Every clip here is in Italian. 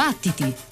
Battiti!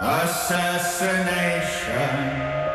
assassination.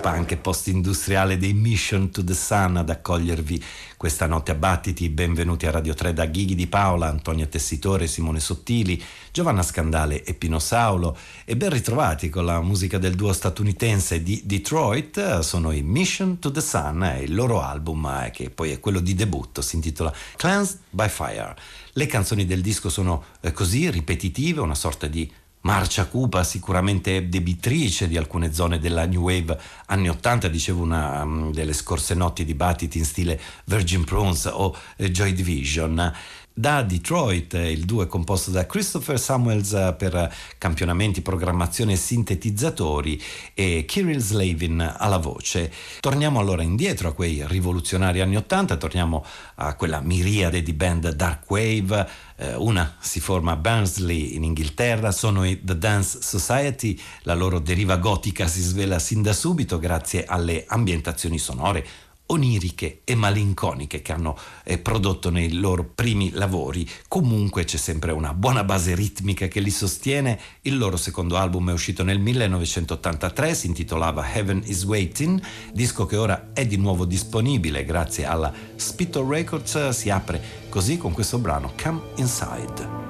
Post-punk e post-industriale dei Mission to the Sun ad accogliervi questa notte a Battiti. Benvenuti a Radio 3 da Ghighi di Paola, Antonia Tessitore, Simone Sottili, Giovanna Scandale e Pino Saulo. E ben ritrovati con la musica del duo statunitense di Detroit. Sono i Mission to the Sun e il loro album, eh, che poi è quello di debutto, si intitola Cleansed by Fire. Le canzoni del disco sono eh, così ripetitive, una sorta di Marcia Cupa, sicuramente debitrice di alcune zone della New Wave anni 80, dicevo una um, delle scorse notti di battiti in stile Virgin Prunes o eh, Joy Division. Da Detroit, il duo è composto da Christopher Samuels per campionamenti, programmazione e sintetizzatori e Kirill Slavin alla voce. Torniamo allora indietro a quei rivoluzionari anni 80, torniamo a quella miriade di band dark wave, eh, una si forma a Barnsley in Inghilterra, sono i The Dance Society, la loro deriva gotica si svela sin da subito grazie alle ambientazioni sonore oniriche e malinconiche che hanno eh, prodotto nei loro primi lavori. Comunque c'è sempre una buona base ritmica che li sostiene. Il loro secondo album è uscito nel 1983, si intitolava Heaven is Waiting, disco che ora è di nuovo disponibile grazie alla Spittle Records. Si apre così con questo brano Come Inside.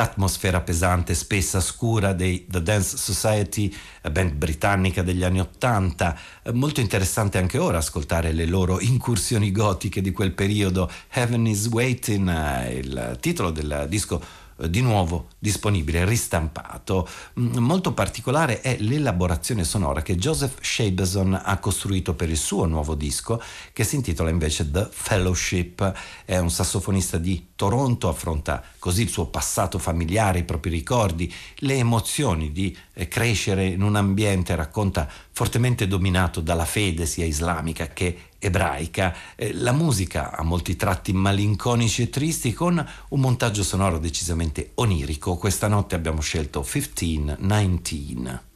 L'atmosfera pesante, spessa, scura dei The Dance Society, band britannica degli anni Ottanta. Eh, molto interessante anche ora ascoltare le loro incursioni gotiche di quel periodo. Heaven is Waiting, eh, il titolo del disco eh, di nuovo disponibile, ristampato. Mm, molto particolare è l'elaborazione sonora che Joseph Shabason ha costruito per il suo nuovo disco, che si intitola invece The Fellowship. È un sassofonista di Toronto, affronta così il suo passato familiare, i propri ricordi, le emozioni di eh, crescere in un ambiente, racconta fortemente dominato dalla fede sia islamica che ebraica. Eh, la musica ha molti tratti malinconici e tristi con un montaggio sonoro decisamente onirico. Questa notte abbiamo scelto 1519.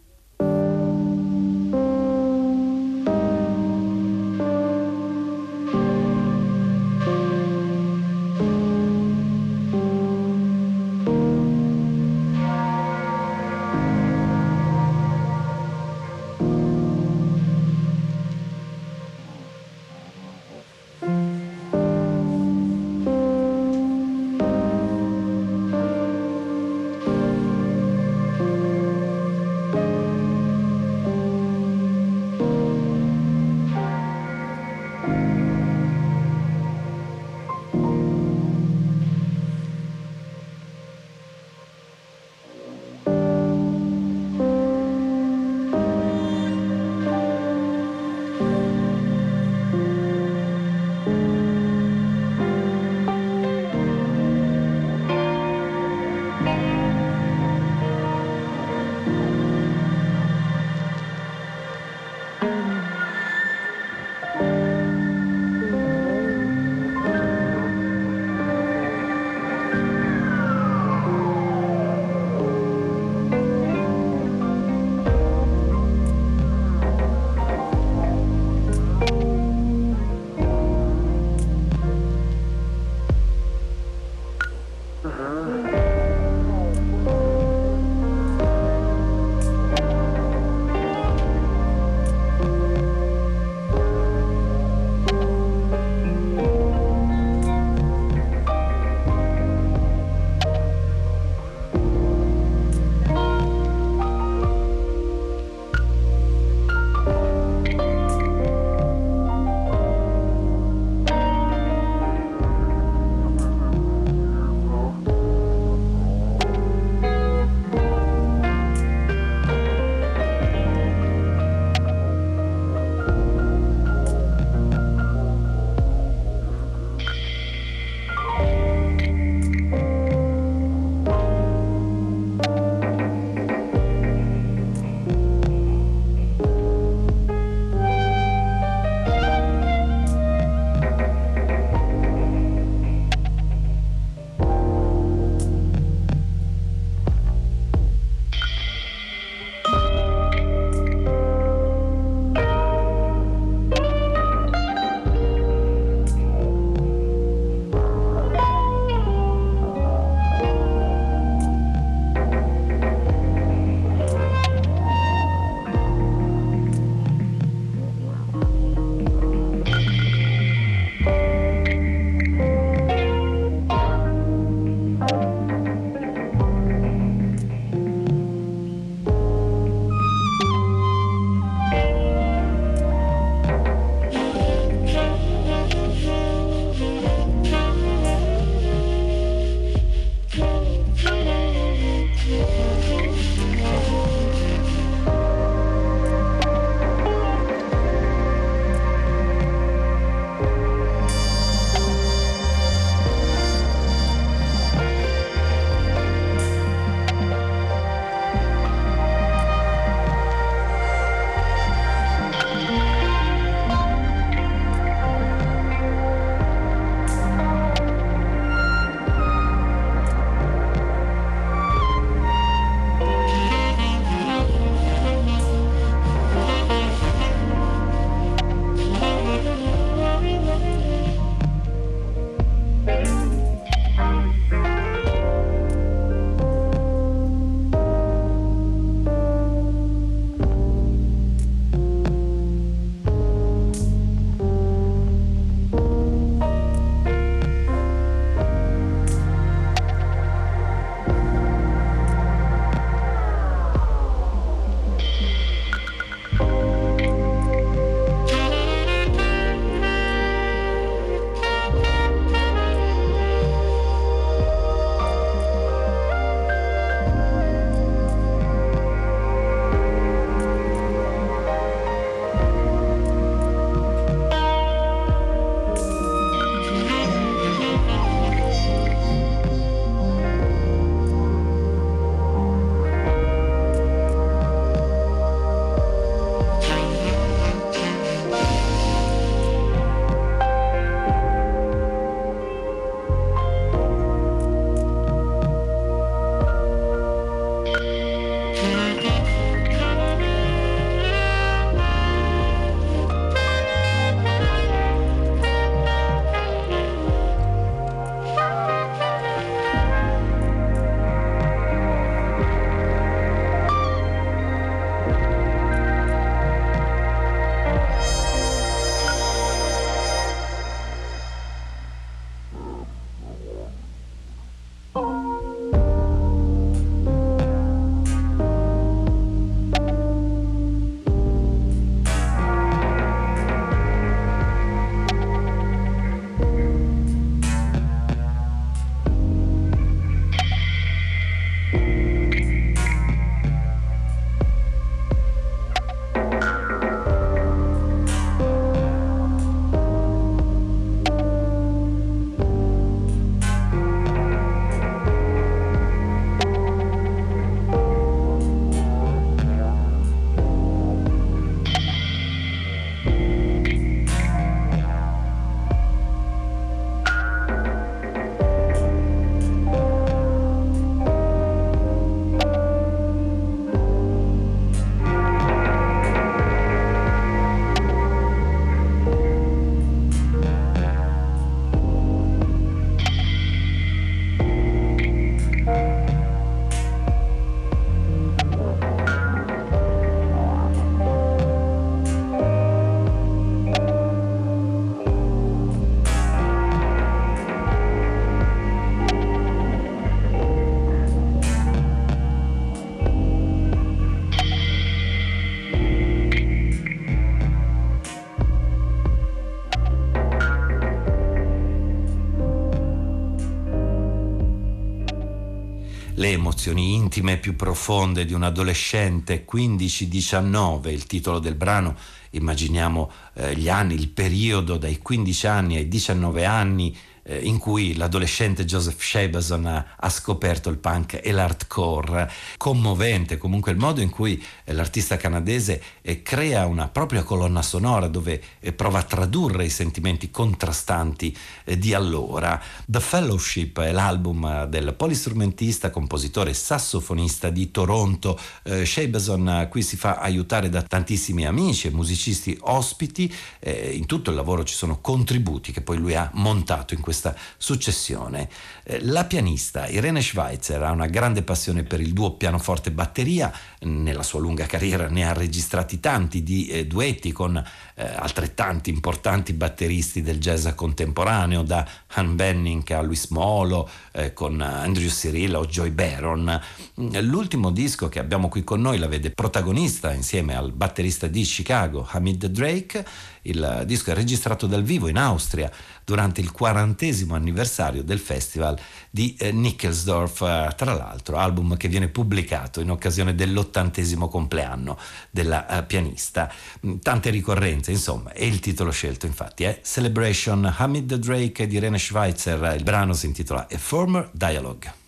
Emozioni intime più profonde di un adolescente 15-19, il titolo del brano immaginiamo eh, gli anni, il periodo dai 15 anni ai 19 anni eh, in cui l'adolescente Joseph Shabason ha, ha, scoperto il punk e l'hardcore. Commovente comunque il modo in cui eh, l'artista canadese eh, crea una propria colonna sonora dove eh, prova a tradurre i sentimenti contrastanti eh, di allora. The Fellowship è l'album del polistrumentista, compositore e sassofonista di Toronto. Eh, Shabason qui si fa aiutare da tantissimi amici e musicisti ospiti. in tutto il lavoro ci sono contributi che poi lui ha montato in questo questa successione. Eh, la pianista Irene Schweitzer ha una grande passione per il duo pianoforte batteria, nella sua lunga carriera ne ha registrati tanti di eh, duetti con eh, altrettanti importanti batteristi del jazz contemporaneo, da Han Benning a Luis Molo, eh, con Andrew Cirillo o Joy Baron. L'ultimo disco che abbiamo qui con noi la vede protagonista insieme al batterista di Chicago, Hamid Drake. Il disco è registrato dal vivo in Austria durante il quarantesimo anniversario del festival di eh, Nickelsdorf, eh, tra l'altro album che viene pubblicato in occasione dell'ottantesimo compleanno della eh, pianista. Mm, tante ricorrenze, insomma, e il titolo scelto infatti è Celebration Hamid Drake di Irene Schweitzer, il brano si intitola A Former Dialogue.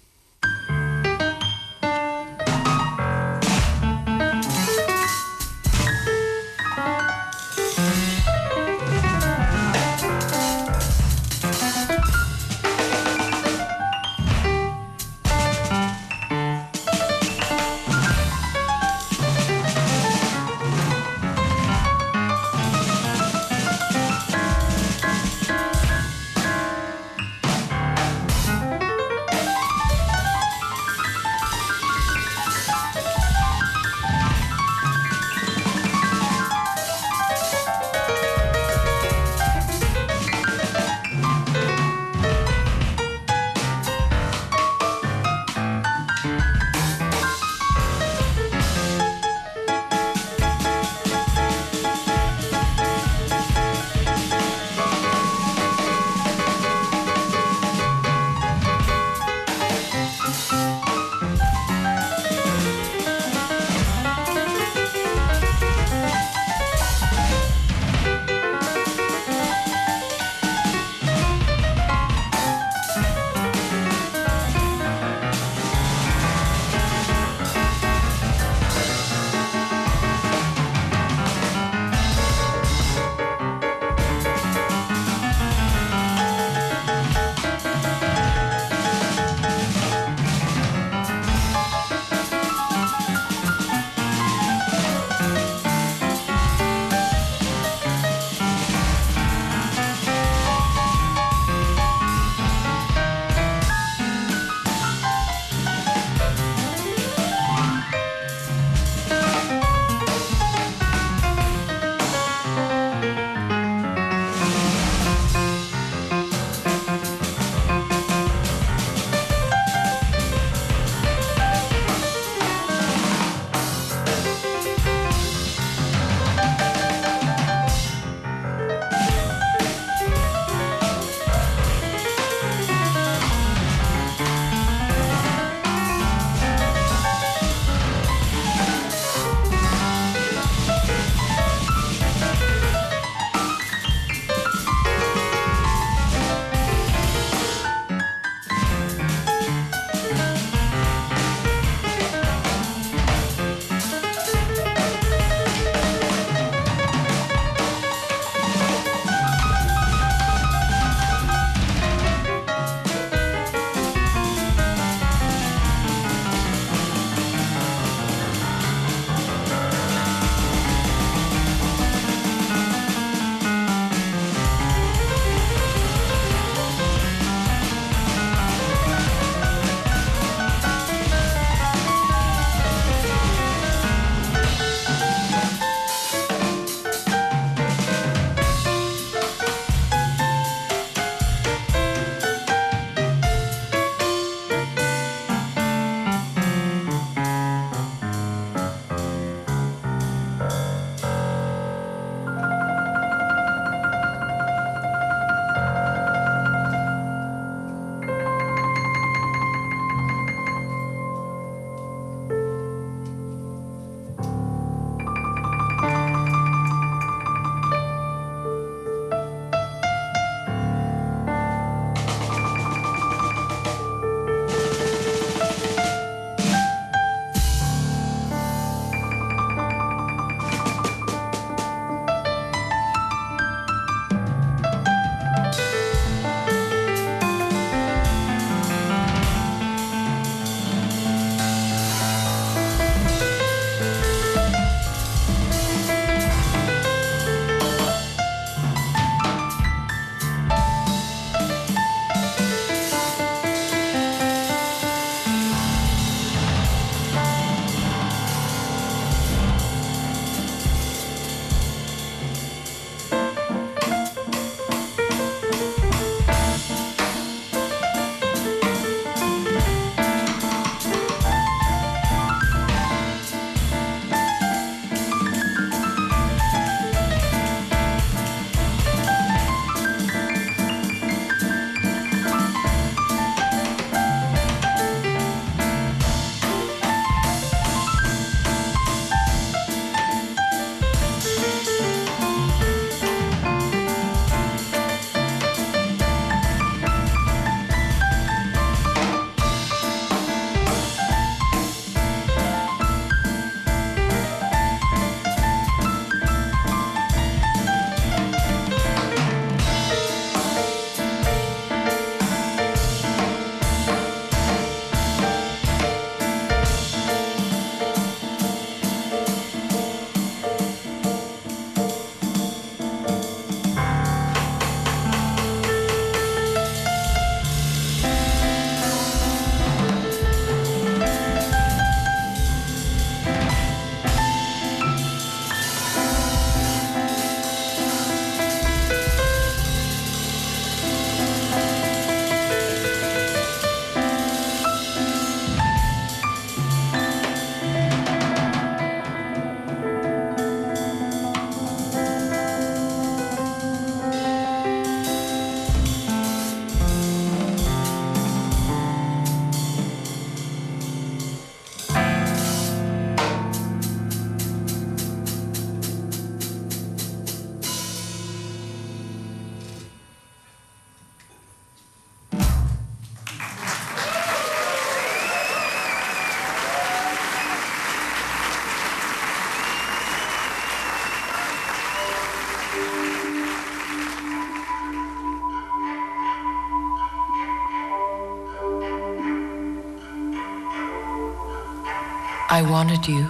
I wanted you.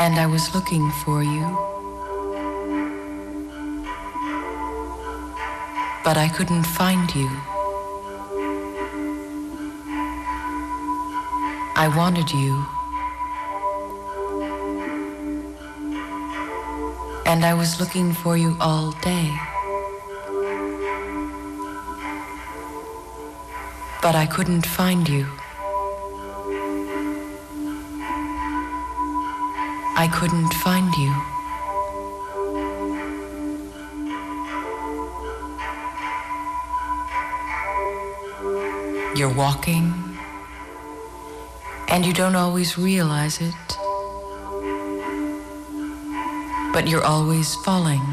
And I was looking for you. But I couldn't find you. I wanted you. And I was looking for you all day. But I couldn't find you. I couldn't find you. You're walking, and you don't always realize it, but you're always falling.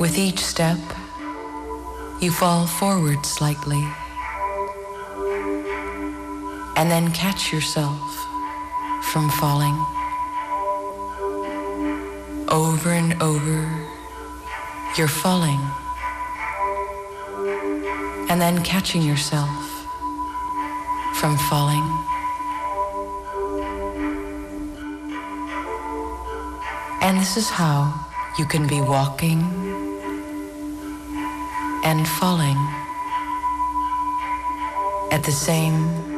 With each step, you fall forward slightly, and then catch yourself from falling. Over and over, you're falling. And then catching yourself from falling. And this is how you can be walking and falling at the same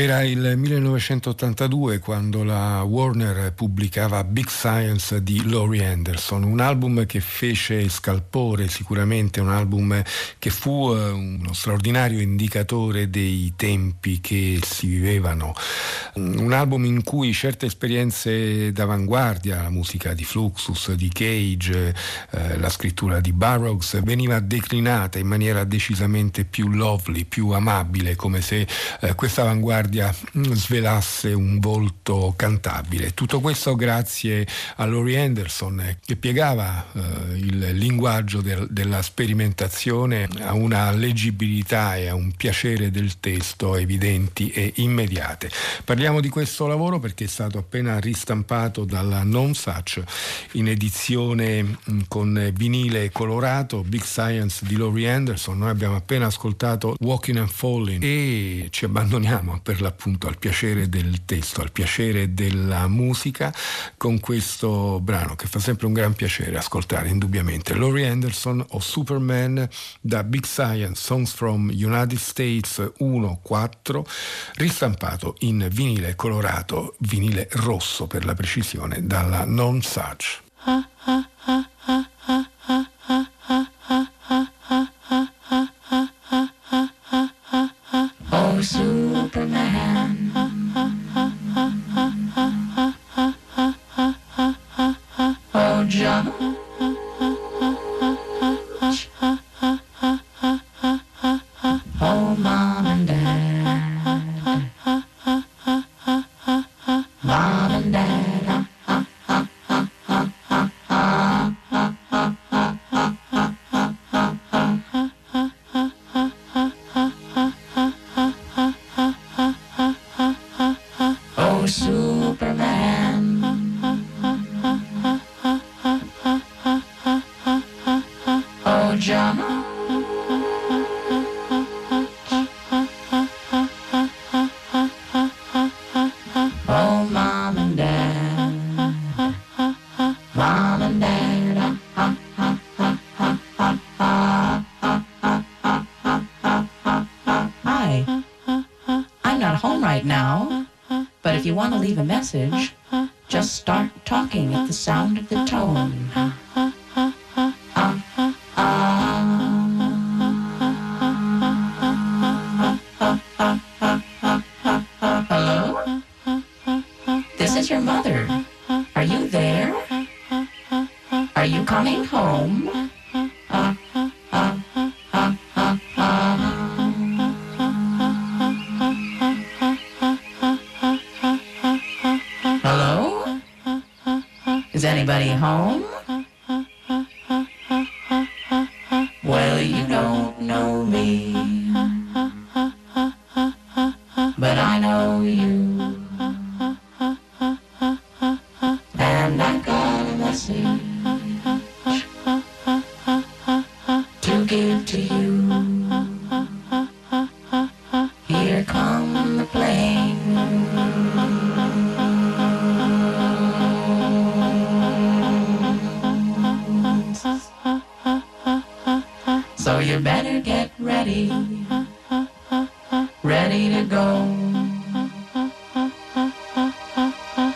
Era il 1982 quando la Warner pubblicava Big Science di Laurie Anderson, un album che fece scalpore, sicuramente un album che fu eh, uno straordinario indicatore dei tempi che si vivevano, un album in cui certe esperienze d'avanguardia, la musica di Fluxus, di Cage, eh, la scrittura di Burroughs, veniva declinata in maniera decisamente più lovely, più amabile, come se eh, questa avanguardia Guardia mm, svelasse un volto cantabile. Tutto questo grazie a Laurie Anderson eh, che piegava eh, il linguaggio del, della sperimentazione a una leggibilità e a un piacere del testo evidenti e immediate. Parliamo di questo lavoro perché è stato appena ristampato dalla Non Such in edizione mm, con vinile colorato, Big Science di Laurie Anderson. Noi abbiamo appena ascoltato Walking and Falling e ci abbandoniamo a per l'appunto al piacere del testo, al piacere della musica con questo brano che fa sempre un gran piacere ascoltare indubbiamente. Laurie Anderson o Superman da Big Science Songs from United States 1-4 ristampato in vinile colorato, vinile rosso per la precisione, dalla Non Such.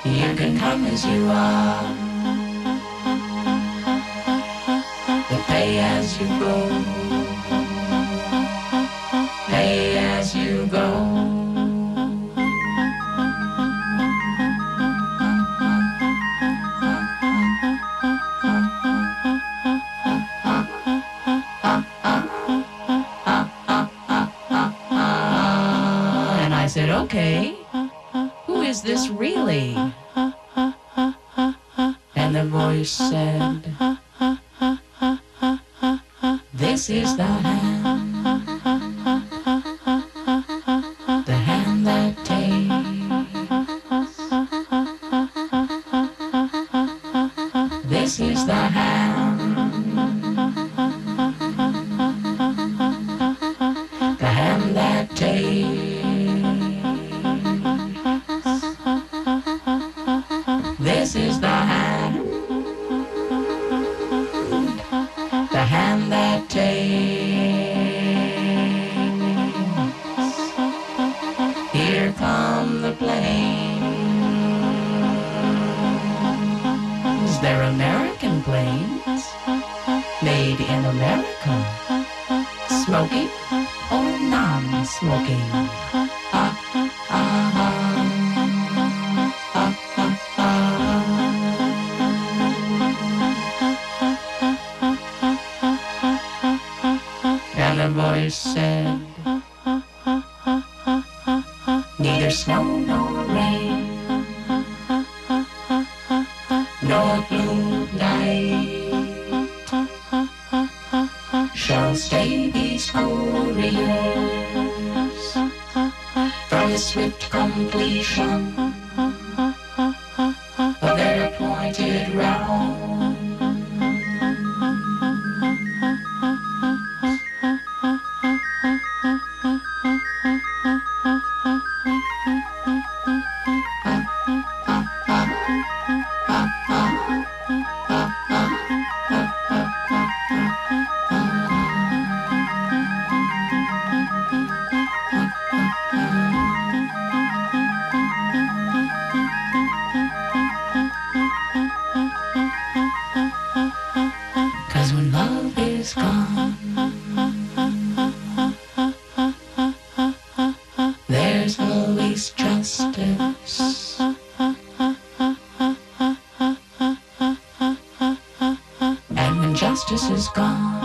You can come as you are, and pay as you go. This is gone.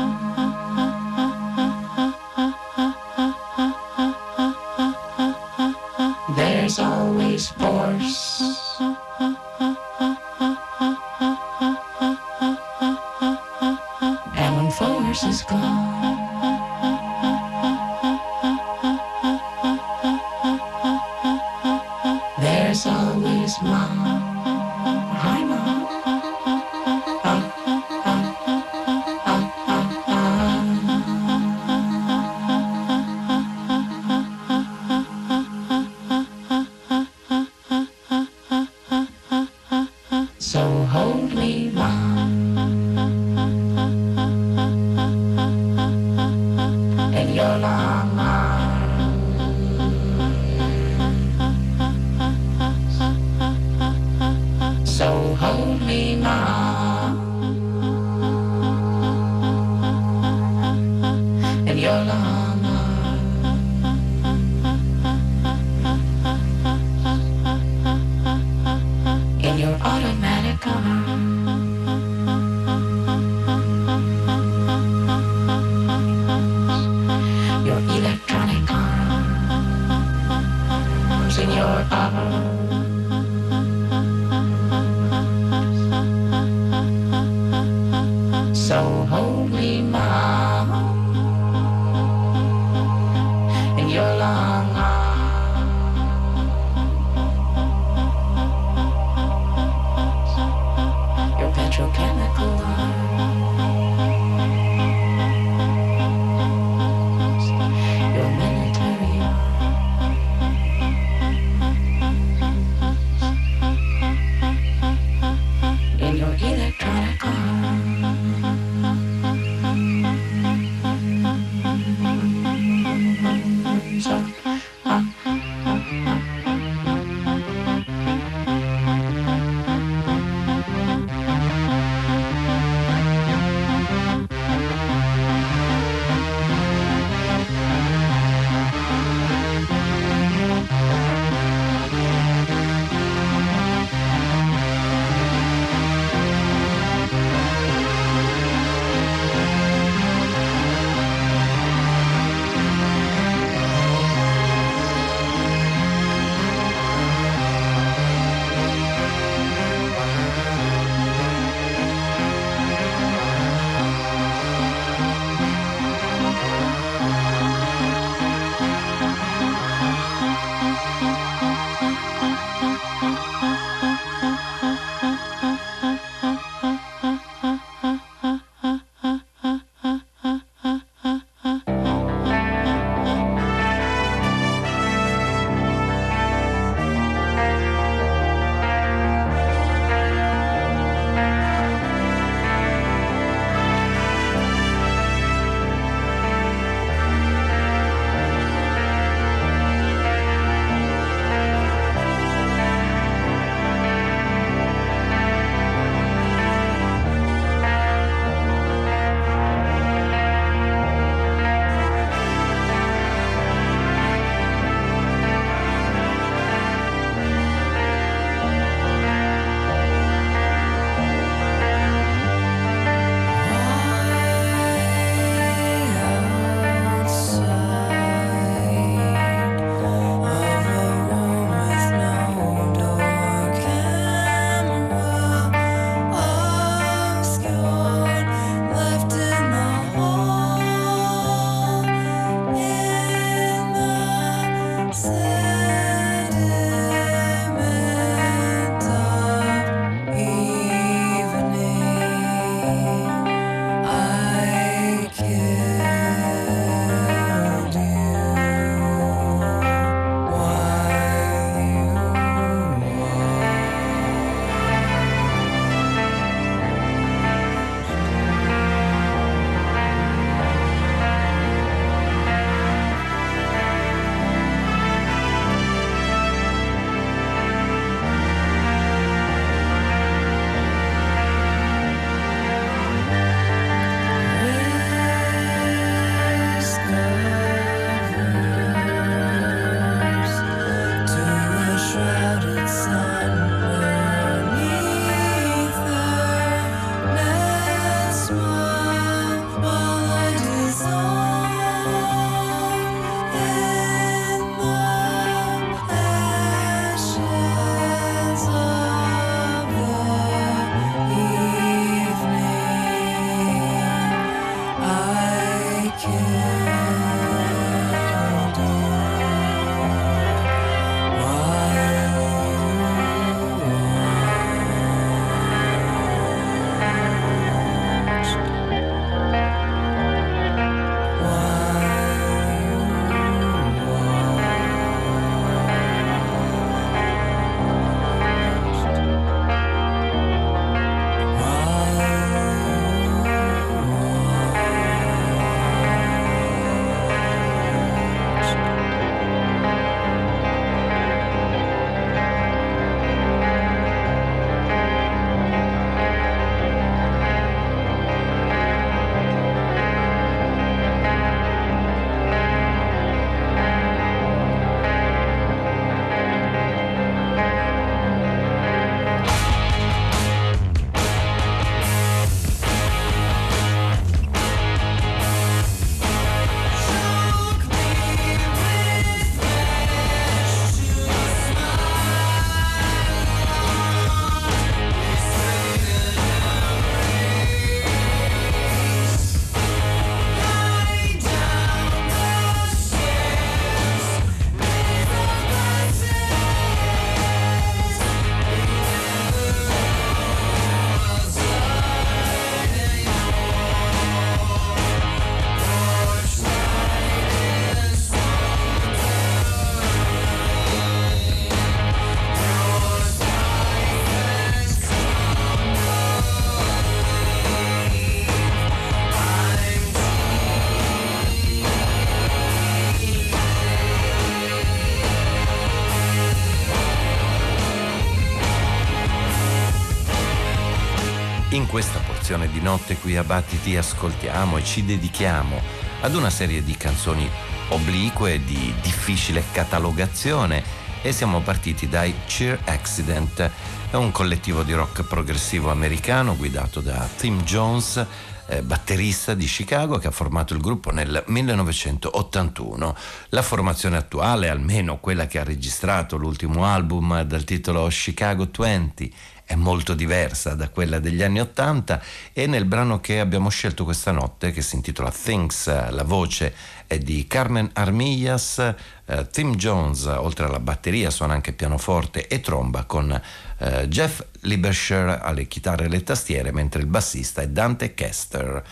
Questa porzione di notte qui a Battiti ascoltiamo e ci dedichiamo ad una serie di canzoni oblique di difficile catalogazione e siamo partiti dai Cheer Accident, è un collettivo di rock progressivo americano guidato da Tim Jones, eh, batterista di Chicago che ha formato il gruppo nel 1981. La formazione attuale, almeno quella che ha registrato l'ultimo album dal titolo Chicago 20, è molto diversa da quella degli anni Ottanta e nel brano che abbiamo scelto questa notte, che si intitola Things, la voce è di Carmen Armillas, eh, Tim Jones, oltre alla batteria, suona anche pianoforte e tromba con eh, Jeff Libersher alle chitarre e le tastiere, mentre il bassista è Dante Kester.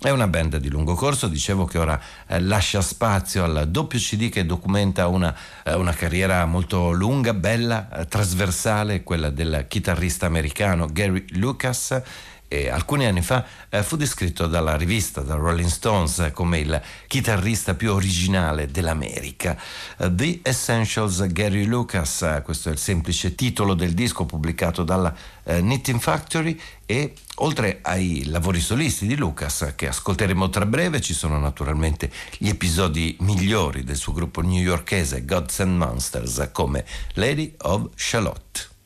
È una band di lungo corso, dicevo che ora eh, lascia spazio al doppio CD che documenta una, eh, una carriera molto lunga, bella, eh, trasversale, quella del chitarrista americano Gary Lucas. E alcuni anni fa eh, fu descritto dalla rivista, da Rolling Stones, come il chitarrista più originale dell'America. Uh, The Essentials Gary Lucas, questo è il semplice titolo del disco pubblicato dalla uh, Knitting Factory e oltre ai lavori solisti di Lucas che ascolteremo tra breve ci sono naturalmente gli episodi migliori del suo gruppo newyorkese Gods and Monsters come Lady of Charlotte.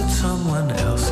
at someone else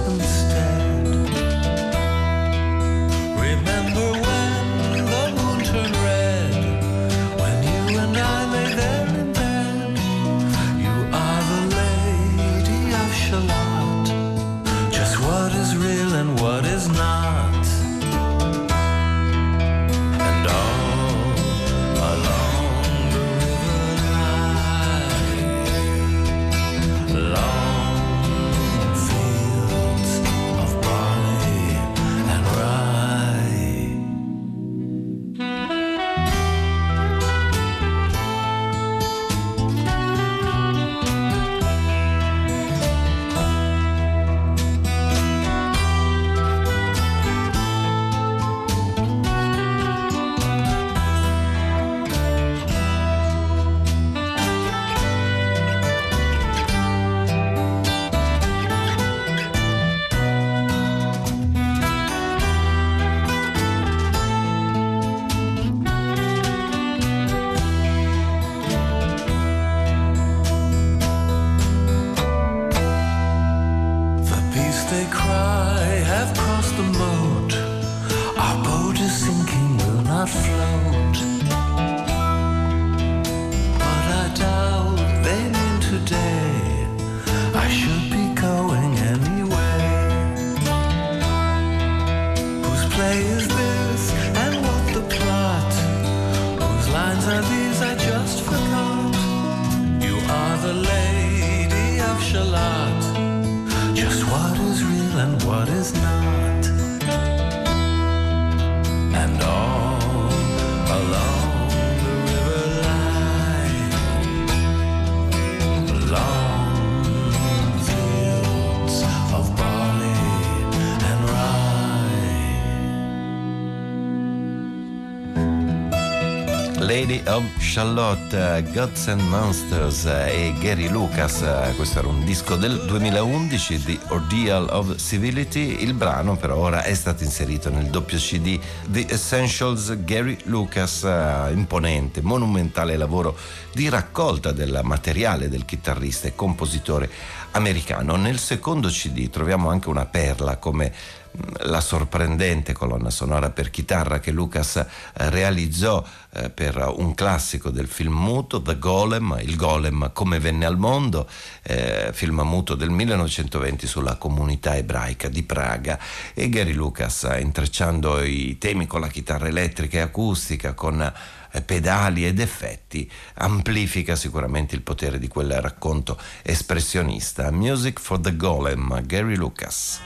Charlotte, Gods and Monsters e Gary Lucas, questo era un disco del 2011, The Ordeal of Civility, il brano per ora è stato inserito nel doppio CD The Essentials Gary Lucas, uh, imponente, monumentale lavoro di raccolta del materiale del chitarrista e compositore americano. Nel secondo CD troviamo anche una perla come la sorprendente colonna sonora per chitarra che Lucas eh, realizzò eh, per un classico del film muto, The Golem, il Golem come venne al mondo, eh, film muto del 1920 sulla comunità ebraica di Praga e Gary Lucas intrecciando i temi con la chitarra elettrica e acustica, con eh, pedali ed effetti, amplifica sicuramente il potere di quel racconto espressionista. Music for the Golem, Gary Lucas.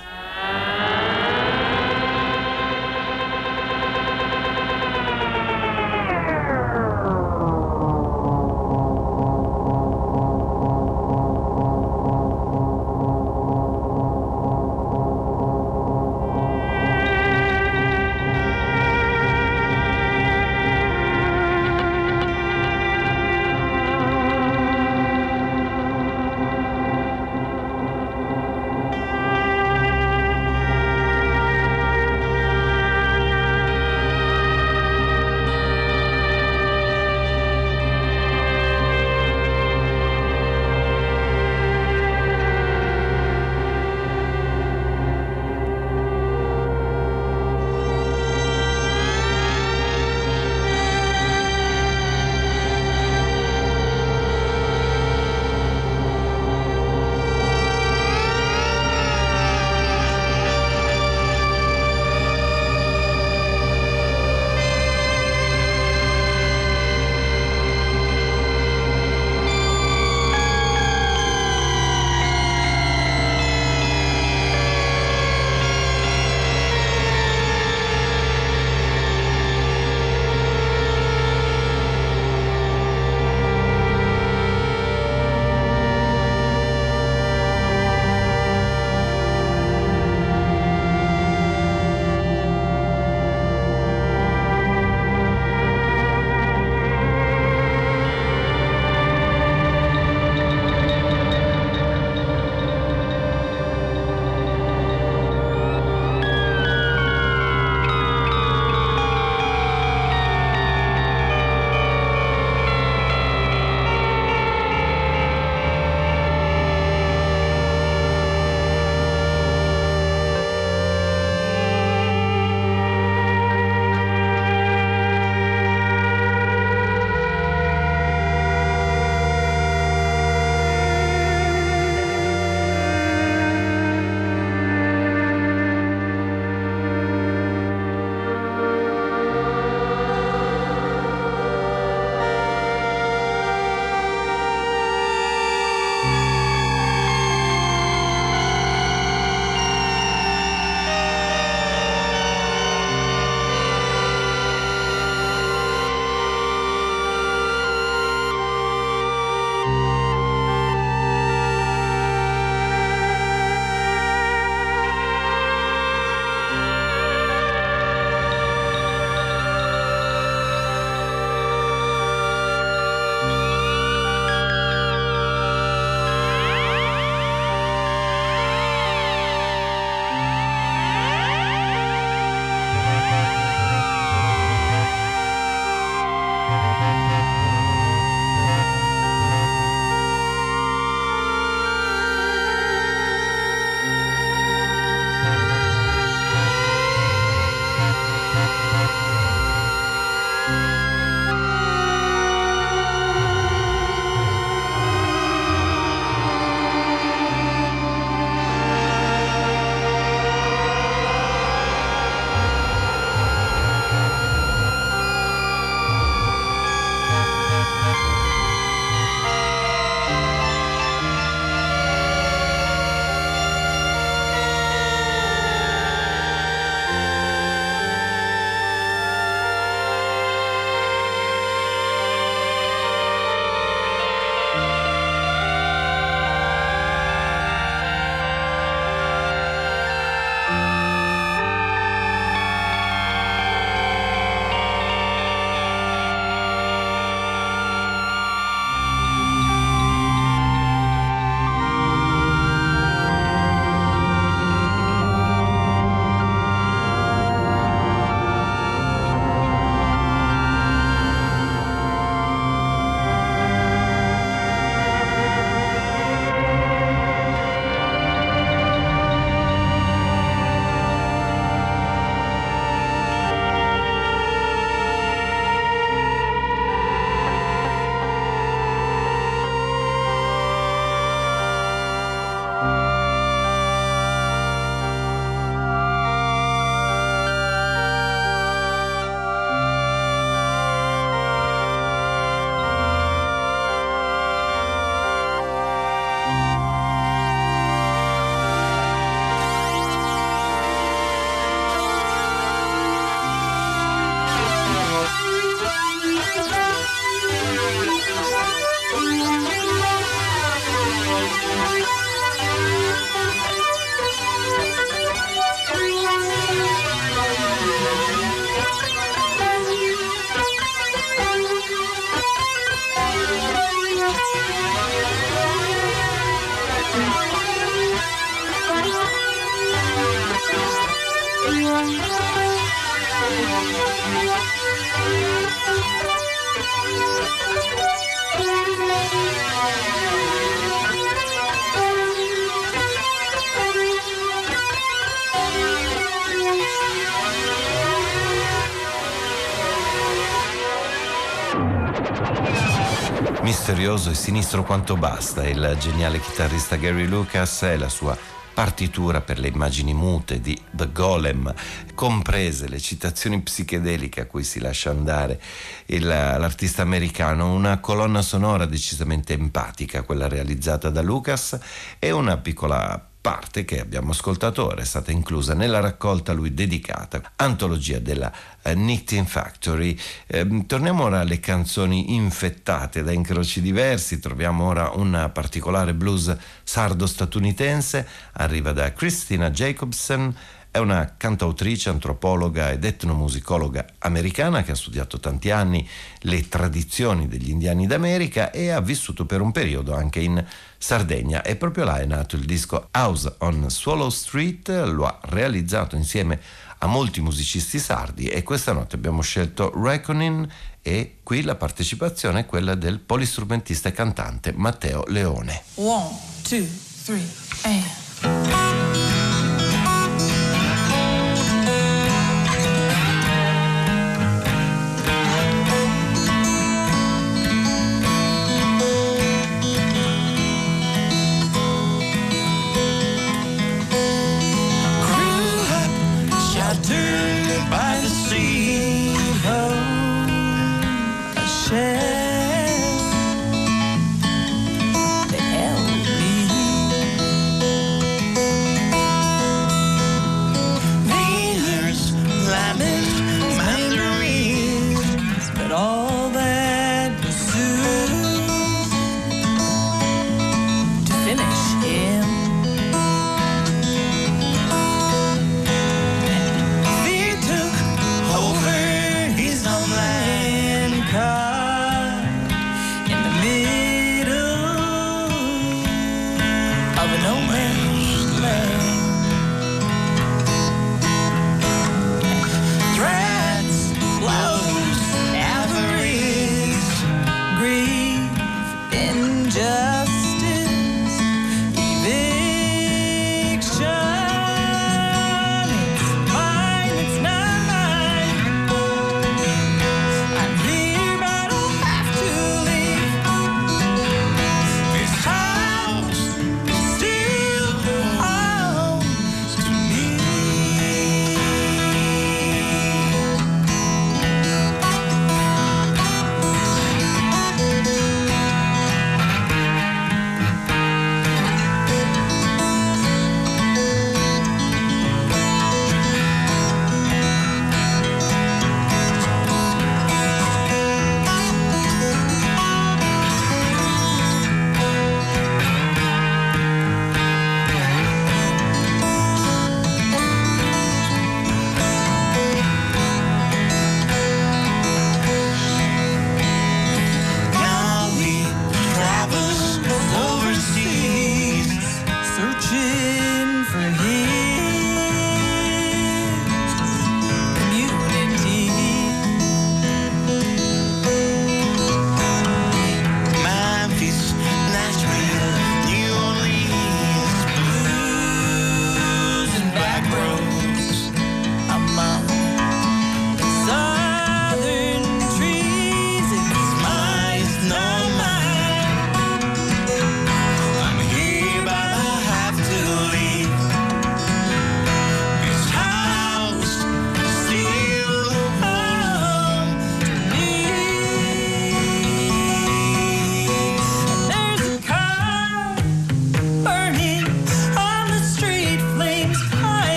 Misterioso e sinistro quanto basta, il geniale chitarrista Gary Lucas e la sua partitura per le immagini mute di The Golem, comprese le citazioni psichedeliche a cui si lascia andare il, l'artista americano, una colonna sonora decisamente empatica, quella realizzata da Lucas, e una piccola parte che abbiamo ascoltato ora è stata inclusa nella raccolta a lui dedicata, antologia della uh, Knitting Factory. Eh, torniamo ora alle canzoni infettate da incroci diversi, troviamo ora un particolare blues sardo-statunitense, arriva da Christina Jacobsen, è una cantautrice, antropologa ed etnomusicologa americana che ha studiato tanti anni le tradizioni degli indiani d'America e ha vissuto per un periodo anche in Sardegna e proprio là è nato il disco House on Swallow Street, lo ha realizzato insieme a molti musicisti sardi e questa notte abbiamo scelto Reckoning e qui la partecipazione è quella del polistrumentista e cantante Matteo Leone. One, two, three, and.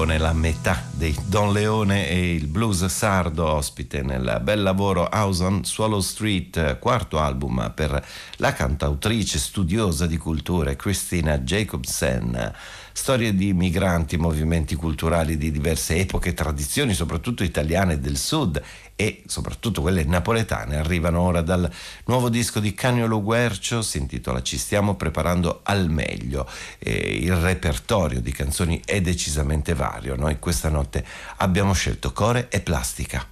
Leone, la metà dei Don Leone e il blues sardo ospite nel bel lavoro House on Swallow Street, quarto album per la cantautrice studiosa di culture Christina Jacobsen. Storie di migranti, movimenti culturali di diverse epoche, tradizioni soprattutto italiane del sud e soprattutto quelle napoletane arrivano ora dal nuovo disco di Cagnolo Guercio, si intitola Ci stiamo preparando al meglio. E il repertorio di canzoni è decisamente vario. Noi questa notte abbiamo scelto Core e Plastica.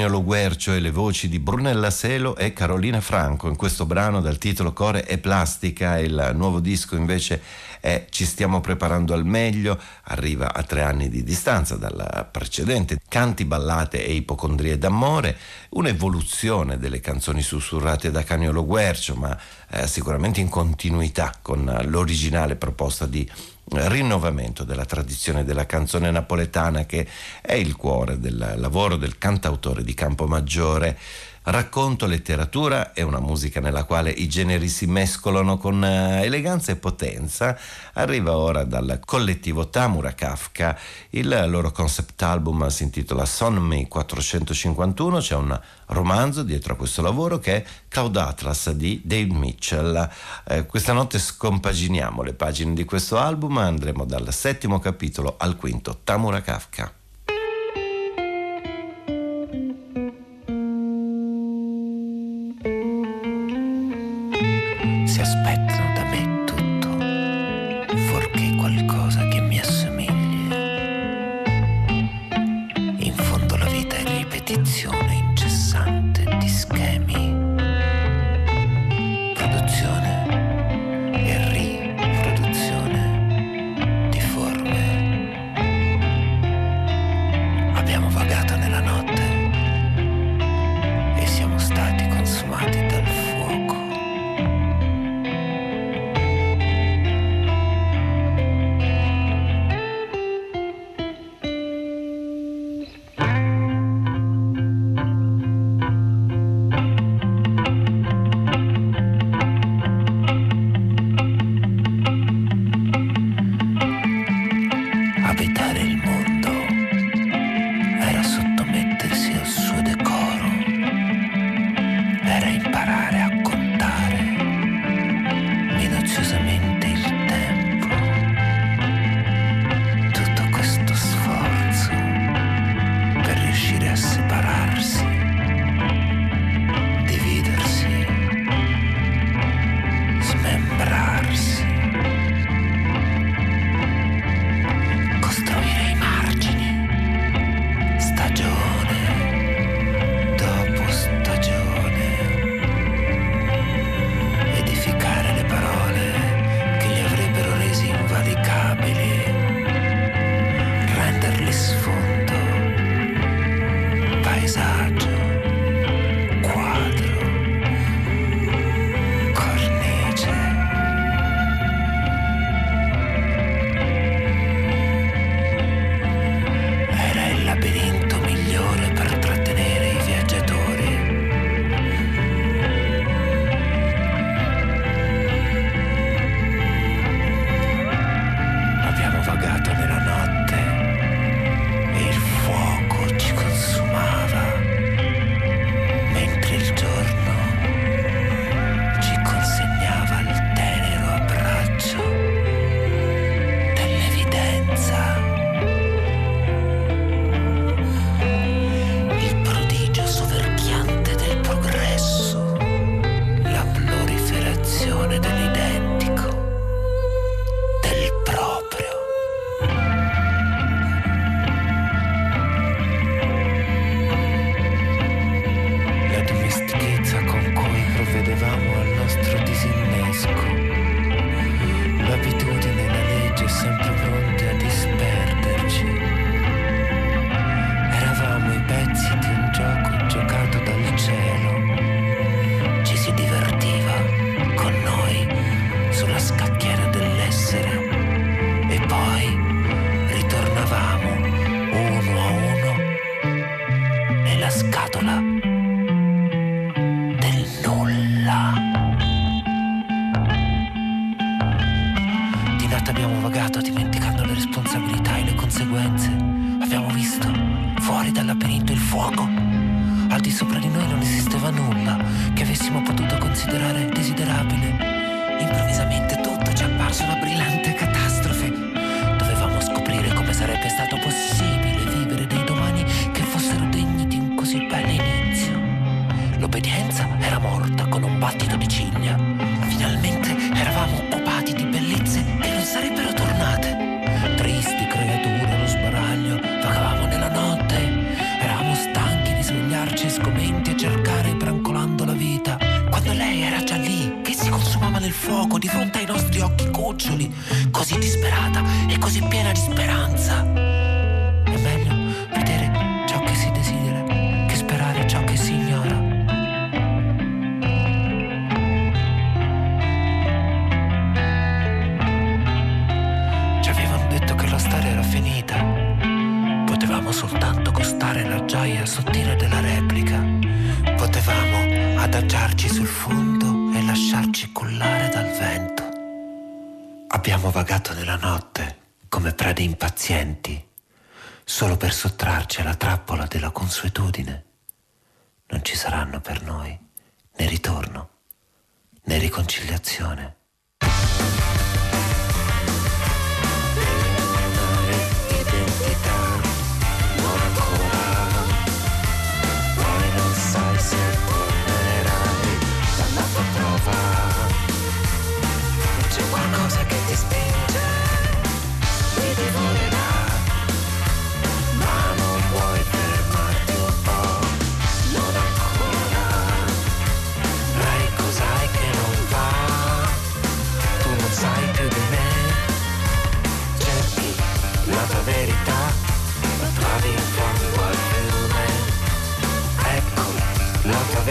Caniolo Guercio e le voci di Brunella Selo e Carolina Franco in questo brano dal titolo Core e Plastica. Il nuovo disco invece è Ci stiamo preparando al meglio, arriva a tre anni di distanza dalla precedente. Canti, ballate e ipocondrie d'amore, un'evoluzione delle canzoni sussurrate da Caniolo Guercio, ma eh, sicuramente in continuità con l'originale proposta di rinnovamento della tradizione della canzone napoletana che è il cuore del lavoro del cantautore di Campomaggiore. Racconto, letteratura è una musica nella quale i generi si mescolano con eh, eleganza e potenza. Arriva ora dal collettivo Tamura Kafka. Il loro concept album si intitola Son Me 451. C'è un romanzo dietro a questo lavoro che è Cloud Atlas di Dave Mitchell. Eh, questa notte scompaginiamo le pagine di questo album. Andremo dal settimo capitolo al quinto Tamura Kafka.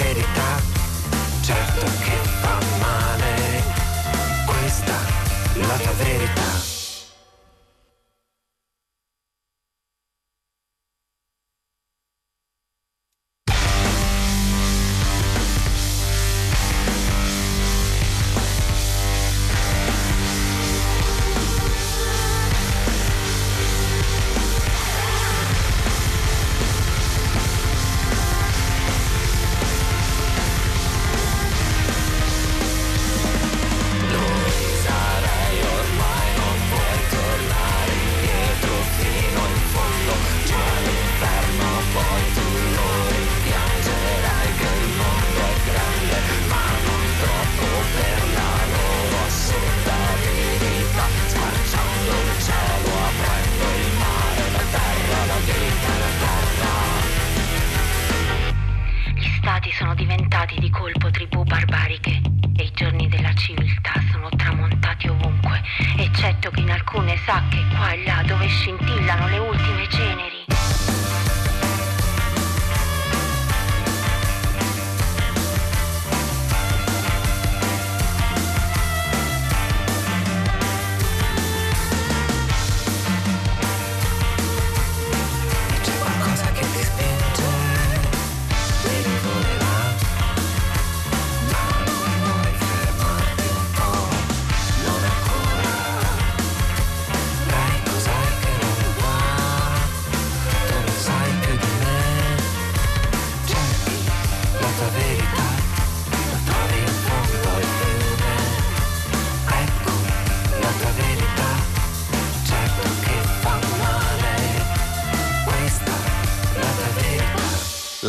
Verità, certo che fa male, questa la tua verità.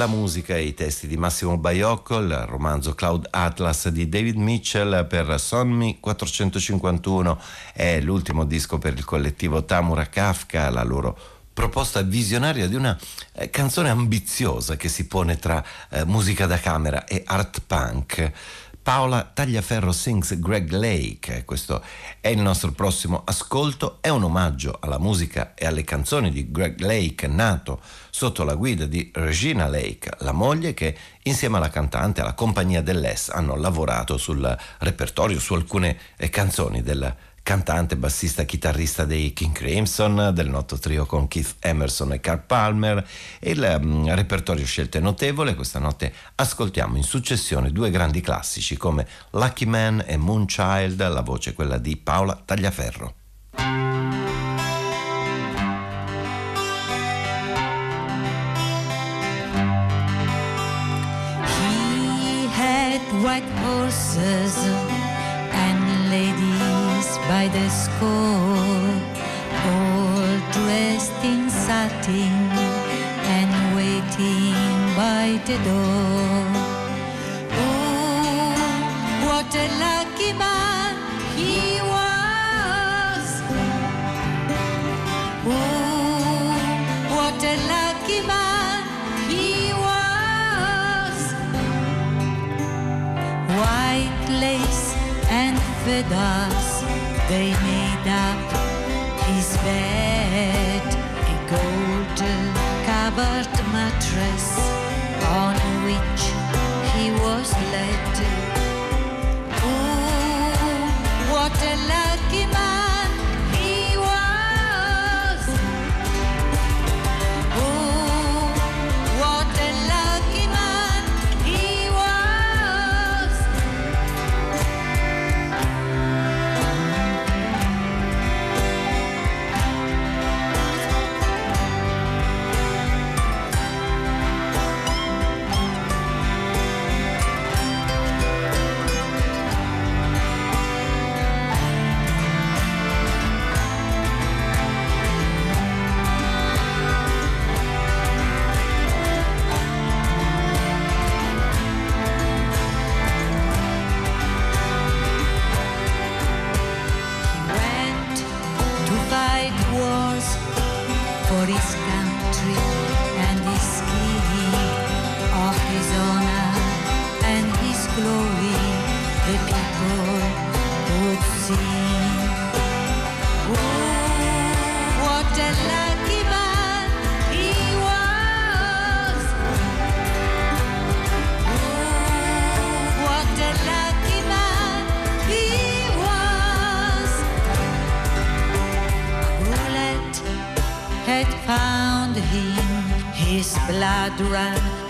La musica e i testi di Massimo Baiocco, il romanzo Cloud Atlas di David Mitchell per Sonmi 451 è l'ultimo disco per il collettivo Tamura Kafka, la loro proposta visionaria di una eh, canzone ambiziosa che si pone tra eh, musica da camera e art punk. Paola Tagliaferro sings Greg Lake, questo è il nostro prossimo ascolto, è un omaggio alla musica e alle canzoni di Greg Lake, nato sotto la guida di Regina Lake, la moglie che insieme alla cantante, alla compagnia dell'Es, hanno lavorato sul repertorio, su alcune eh, canzoni del cantante, bassista, chitarrista dei King Crimson, del noto trio con Keith Emerson e Carl Palmer. Il um, repertorio scelto è notevole, questa notte ascoltiamo in successione due grandi classici come Lucky Man e Moonchild, la voce è quella di Paola Tagliaferro. He had white horses and ladies by the score, all dressed in satin and waiting by the door. Oh, what a lucky man he was! Oh, what a lucky man he was! White lace and feathers, They made up his bed, a golden covered mattress.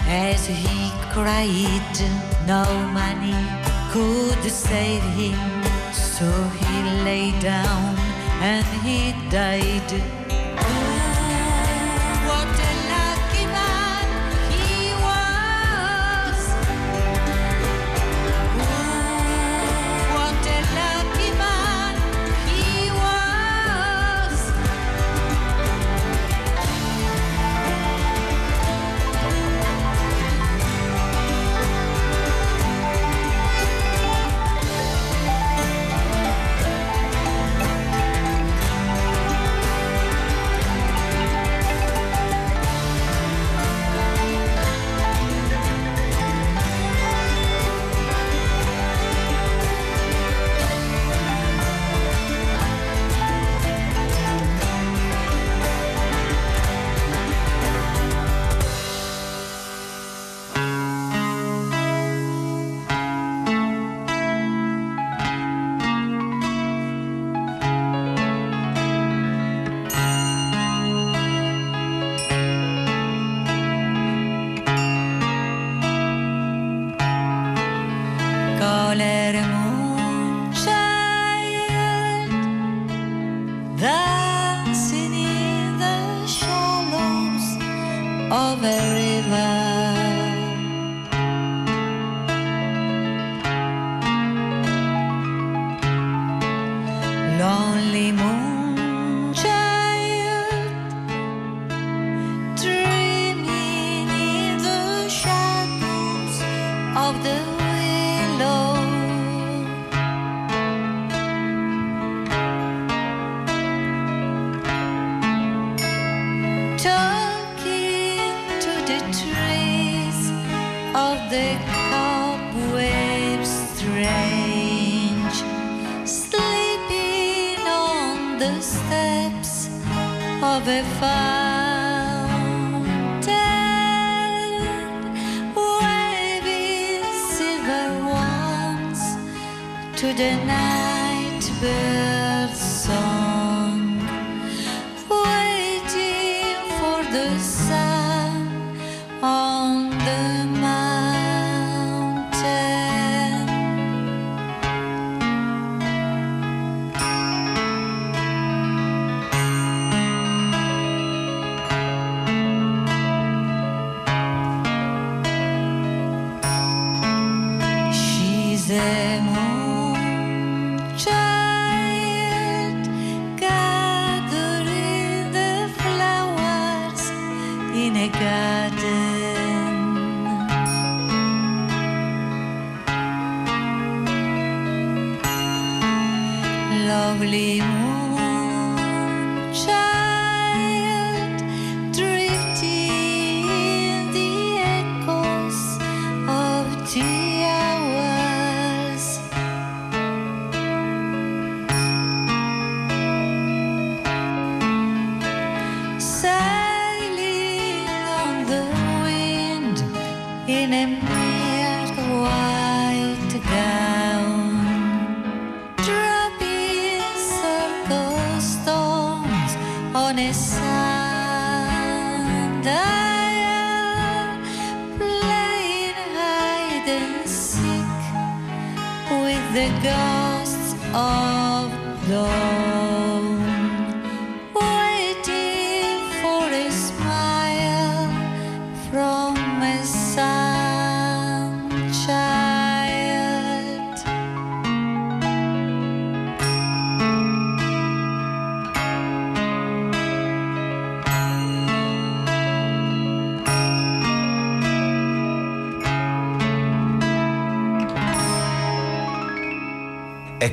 as he cried. No money could save him, so he lay down and he died.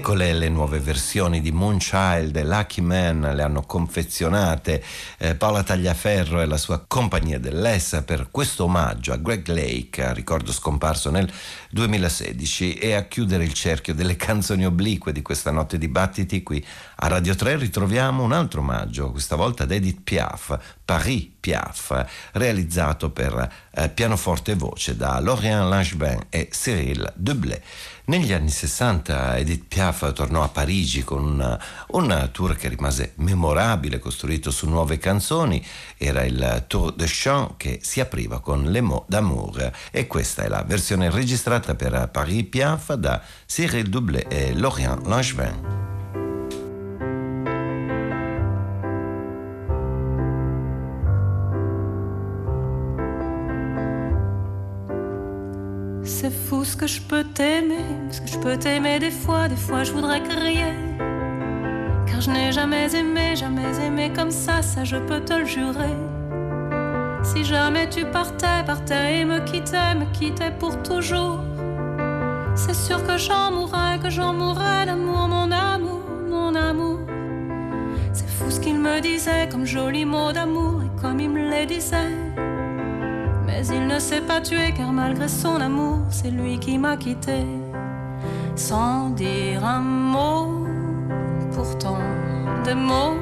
Eccole le nuove versioni di Moonchild e Lucky Man, le hanno confezionate eh, Paola Tagliaferro e la sua compagnia dell'ESA per questo omaggio a Greg Lake, ricordo scomparso nel 2016, e a chiudere il cerchio delle canzoni oblique di questa notte di battiti qui a Radio 3 ritroviamo un altro omaggio, questa volta ad Edith Piaf, Paris Piaf, realizzato per eh, pianoforte e voce da Laurent Langevin e Cyril Deblé. Negli anni 60 Edith Piaf tornò a Parigi con una, un tour che rimase memorabile, costruito su nuove canzoni. Era il Tour de Chant che si apriva con Les mots d'amour e questa è la versione registrata per Paris Piaf da Cyril Doublé e Laurent Langevin. C'est fou ce que je peux t'aimer, ce que je peux t'aimer des fois, des fois je voudrais crier. Car je n'ai jamais aimé, jamais aimé comme ça, ça je peux te le jurer. Si jamais tu partais, partais et me quittais, me quittais pour toujours. C'est sûr que j'en mourrais, que j'en mourrais d'amour, mon amour, mon amour. C'est fou ce qu'il me disait comme joli mot d'amour et comme il me les disait. Il ne s'est pas tué car malgré son amour, c'est lui qui m'a quitté. Sans dire un mot, pourtant des mots,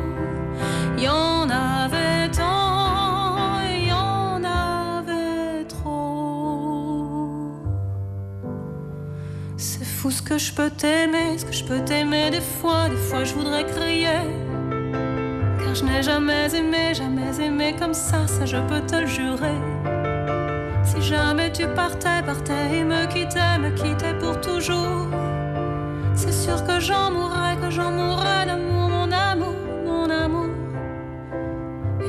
y en avait tant, y en avait trop. C'est fou ce que je peux t'aimer, ce que je peux t'aimer des fois, des fois je voudrais crier. Car je n'ai jamais aimé, jamais aimé comme ça, ça je peux te le jurer. Jamais tu partais, partais et me quittais, me quittais pour toujours. C'est sûr que j'en mourrais, que j'en mourrais d'amour, mon amour, mon amour.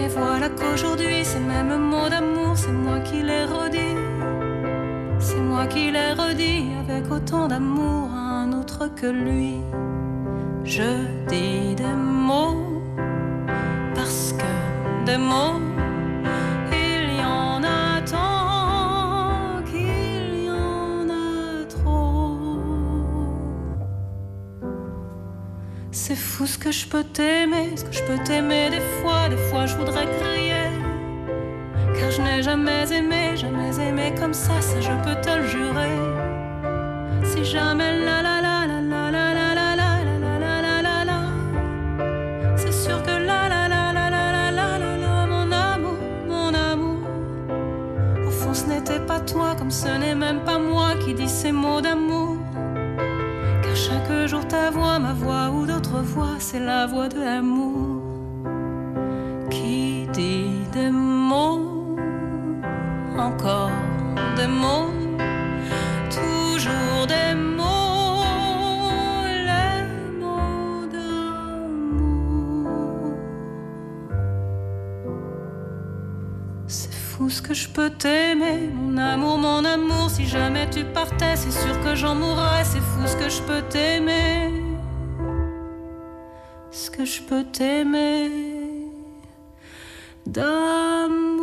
Et voilà qu'aujourd'hui, ces mêmes mots d'amour, c'est moi qui les redis. C'est moi qui les redis avec autant d'amour à un autre que lui. Je dis des mots parce que des mots, fou ce que je peux t'aimer, ce que je peux t'aimer des fois, des fois je voudrais crier. Car je n'ai jamais aimé, jamais aimé comme ça, ça je peux te le jurer. Si jamais la la la la la la la la la la la la la la c'est sûr que la la la la la la la la la mon amour, mon amour. Au fond ce n'était pas toi comme ce n'est même pas moi qui dis ces mots d'amour. Car chaque jour ta voix, ma voix ou d'autres voix, c'est la voix de l'amour qui dit des mots, encore des mots, toujours des mots, les mots d'amour. C'est fou ce que je peux t'aimer, mon amour, mon amour. Si jamais tu partais, c'est sûr que j'en mourrais. C'est fou ce que je peux t'aimer, que je peux t'aimer d'amour.